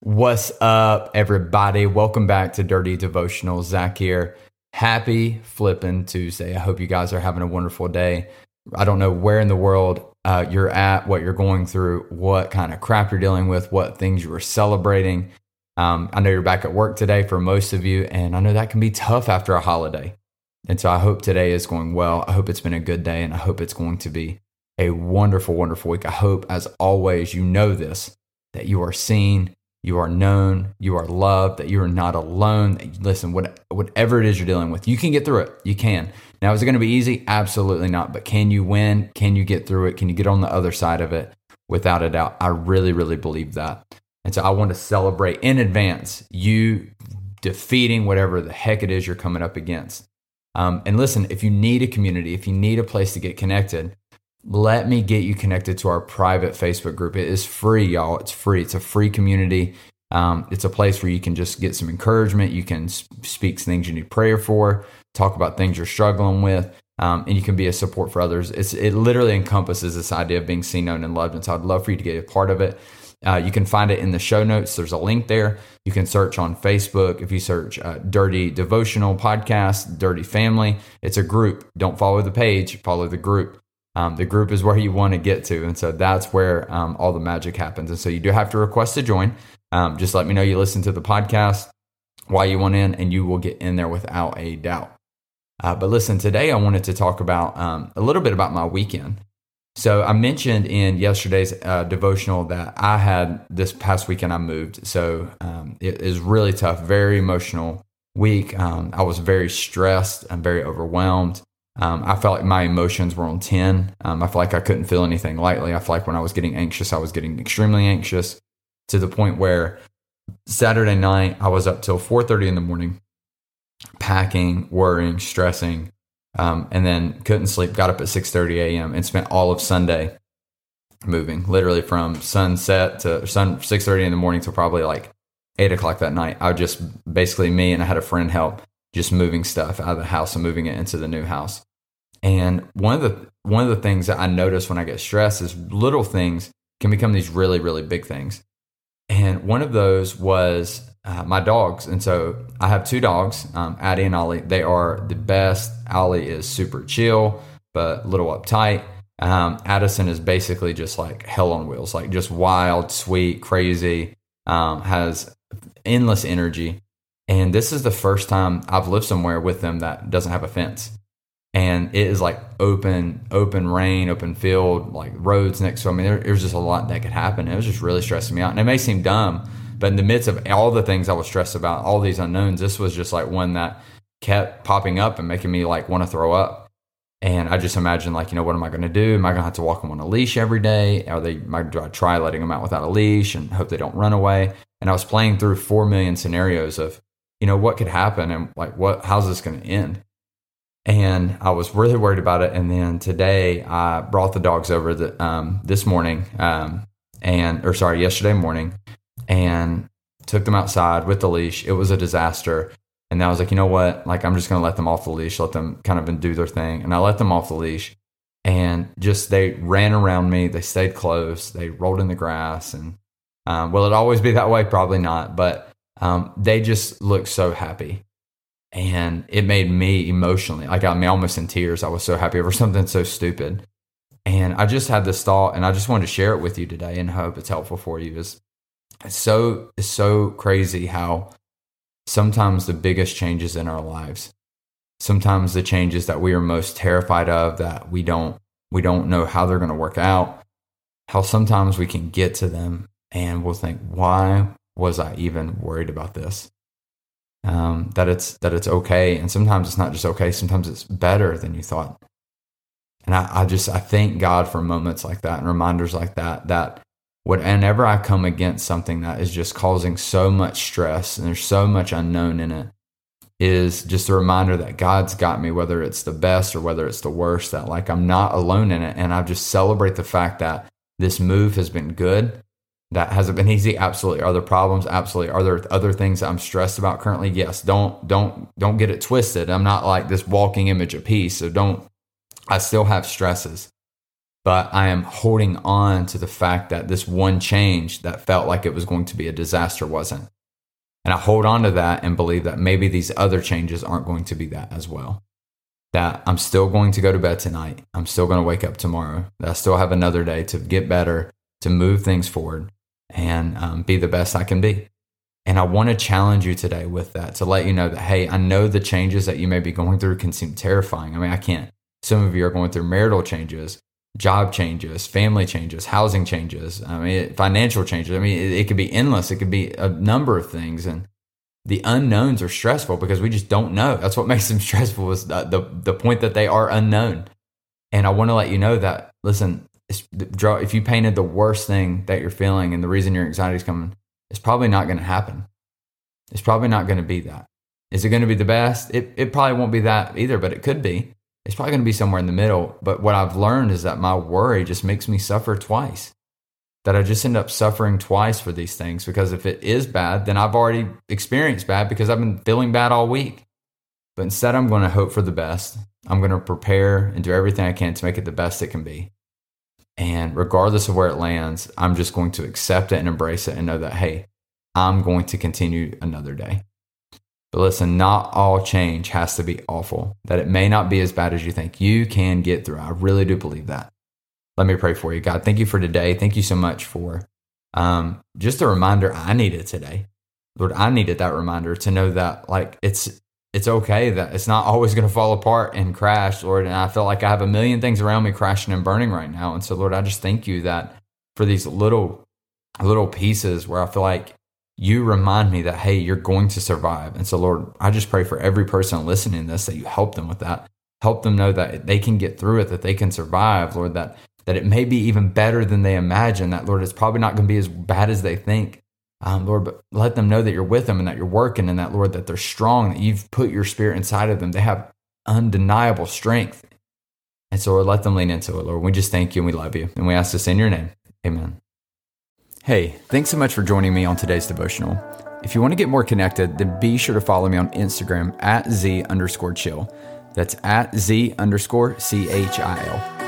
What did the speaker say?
What's up, everybody? Welcome back to Dirty Devotional. Zach here. Happy flipping Tuesday. I hope you guys are having a wonderful day. I don't know where in the world uh, you're at, what you're going through, what kind of crap you're dealing with, what things you are celebrating. Um, I know you're back at work today for most of you, and I know that can be tough after a holiday. And so I hope today is going well. I hope it's been a good day, and I hope it's going to be a wonderful, wonderful week. I hope, as always, you know this that you are seen, you are known, you are loved, that you are not alone. Listen, what, whatever it is you're dealing with, you can get through it. You can. Now, is it going to be easy? Absolutely not. But can you win? Can you get through it? Can you get on the other side of it? Without a doubt. I really, really believe that. And so I want to celebrate in advance you defeating whatever the heck it is you're coming up against. Um, and listen, if you need a community, if you need a place to get connected, let me get you connected to our private Facebook group. It is free, y'all. It's free. It's a free community. Um, it's a place where you can just get some encouragement. You can speak things you need prayer for, talk about things you're struggling with, um, and you can be a support for others. It's, it literally encompasses this idea of being seen, known, and loved. And so I'd love for you to get a part of it. Uh, you can find it in the show notes. There's a link there. You can search on Facebook. If you search uh, Dirty Devotional Podcast, Dirty Family, it's a group. Don't follow the page, follow the group. Um, the group is where you want to get to. And so that's where um, all the magic happens. And so you do have to request to join. Um, just let me know you listen to the podcast, why you want in, and you will get in there without a doubt. Uh, but listen, today I wanted to talk about um, a little bit about my weekend. So I mentioned in yesterday's uh, devotional that I had this past weekend I moved. So um, it is really tough, very emotional week. Um, I was very stressed. I'm very overwhelmed. Um, I felt like my emotions were on 10. Um, I felt like I couldn't feel anything lightly. I felt like when I was getting anxious, I was getting extremely anxious to the point where Saturday night I was up till 4:30 in the morning, packing, worrying, stressing, um, and then couldn't sleep. Got up at 6:30 a.m. and spent all of Sunday moving, literally from sunset to sun 6:30 in the morning till probably like eight o'clock that night. I just basically me and I had a friend help just moving stuff out of the house and moving it into the new house. And one of the one of the things that I notice when I get stressed is little things can become these really really big things. And one of those was uh, my dogs. And so I have two dogs, um, Addie and Ollie. They are the best. Ollie is super chill, but a little uptight. Um, Addison is basically just like hell on wheels, like just wild, sweet, crazy, um, has endless energy. And this is the first time I've lived somewhere with them that doesn't have a fence and it is like open, open rain, open field, like roads next to. I mean, there, there was just a lot that could happen. It was just really stressing me out, and it may seem dumb, but in the midst of all the things I was stressed about, all these unknowns, this was just like one that kept popping up and making me like want to throw up. And I just imagine like, you know, what am I going to do? Am I going to have to walk them on a leash every day? Are they? Do I try letting them out without a leash and hope they don't run away? And I was playing through four million scenarios of, you know, what could happen and like what how's this going to end? And I was really worried about it. And then today I brought the dogs over the, um, this morning, um, and or sorry, yesterday morning, and took them outside with the leash. It was a disaster. And I was like, you know what? Like, I'm just going to let them off the leash, let them kind of do their thing. And I let them off the leash. And just they ran around me. They stayed close. They rolled in the grass. And um, will it always be that way? Probably not. But um, they just looked so happy and it made me emotionally like I got me almost in tears. I was so happy over something so stupid. And I just had this thought and I just wanted to share it with you today and hope it's helpful for you. Is it's so it's so crazy how sometimes the biggest changes in our lives, sometimes the changes that we are most terrified of that we don't we don't know how they're going to work out, how sometimes we can get to them and we'll think, why was I even worried about this? Um, that it's that it's okay, and sometimes it's not just okay. Sometimes it's better than you thought. And I, I just I thank God for moments like that and reminders like that. That whenever I come against something that is just causing so much stress and there's so much unknown in it, is just a reminder that God's got me, whether it's the best or whether it's the worst, that like I'm not alone in it. And I just celebrate the fact that this move has been good. That hasn't been easy. Absolutely. Are there problems? Absolutely. Are there other things I'm stressed about currently? Yes. Don't, don't, don't get it twisted. I'm not like this walking image of peace. So don't, I still have stresses, but I am holding on to the fact that this one change that felt like it was going to be a disaster wasn't. And I hold on to that and believe that maybe these other changes aren't going to be that as well. That I'm still going to go to bed tonight. I'm still going to wake up tomorrow. That I still have another day to get better, to move things forward, and um, be the best I can be. And I want to challenge you today with that to let you know that, hey, I know the changes that you may be going through can seem terrifying. I mean, I can't. Some of you are going through marital changes, job changes, family changes, housing changes, I mean, financial changes. I mean, it, it, could be endless. It could be a number of things. And the unknowns are stressful because we just don't know. That's what makes them stressful is the, the, the point that they are unknown. And I want to let you know that, listen, if you painted the worst thing that you're feeling and the reason your anxiety is coming, it's probably not going to happen. It's probably not going to be that. Is it going to be the best? It, it probably won't be that either, but it could be it's probably going to be somewhere in the middle. But what I've learned is that my worry just makes me suffer twice. That I just end up suffering twice for these things because if it is bad, then I've already experienced bad because I've been feeling bad all week. But instead, I'm going to hope for the best. I'm going to prepare and do everything I can to make it the best it can be. And regardless of where it lands, I'm just going to accept it and embrace it and know that, hey, I'm going to continue another day. But listen, not all change has to be awful, that it may not be as bad as you think. You can get through. I really do believe that. Let me pray for you. God, thank you for today. Thank you so much for um, just a reminder I needed today. Lord, I needed that reminder to know that like it's it's okay that it's not always going to fall apart and crash, Lord. And I feel like I have a million things around me crashing and burning right now. And so, Lord, I just thank you that for these little little pieces where I feel like you remind me that, hey, you're going to survive. And so, Lord, I just pray for every person listening to this that you help them with that. Help them know that they can get through it, that they can survive, Lord, that, that it may be even better than they imagine, that, Lord, it's probably not going to be as bad as they think. Um, Lord, but let them know that you're with them and that you're working and that, Lord, that they're strong, that you've put your spirit inside of them. They have undeniable strength. And so, Lord, let them lean into it, Lord. We just thank you and we love you. And we ask this in your name. Amen. Hey, thanks so much for joining me on today's devotional. If you want to get more connected, then be sure to follow me on Instagram at Z underscore chill. That's at Z underscore C H I L.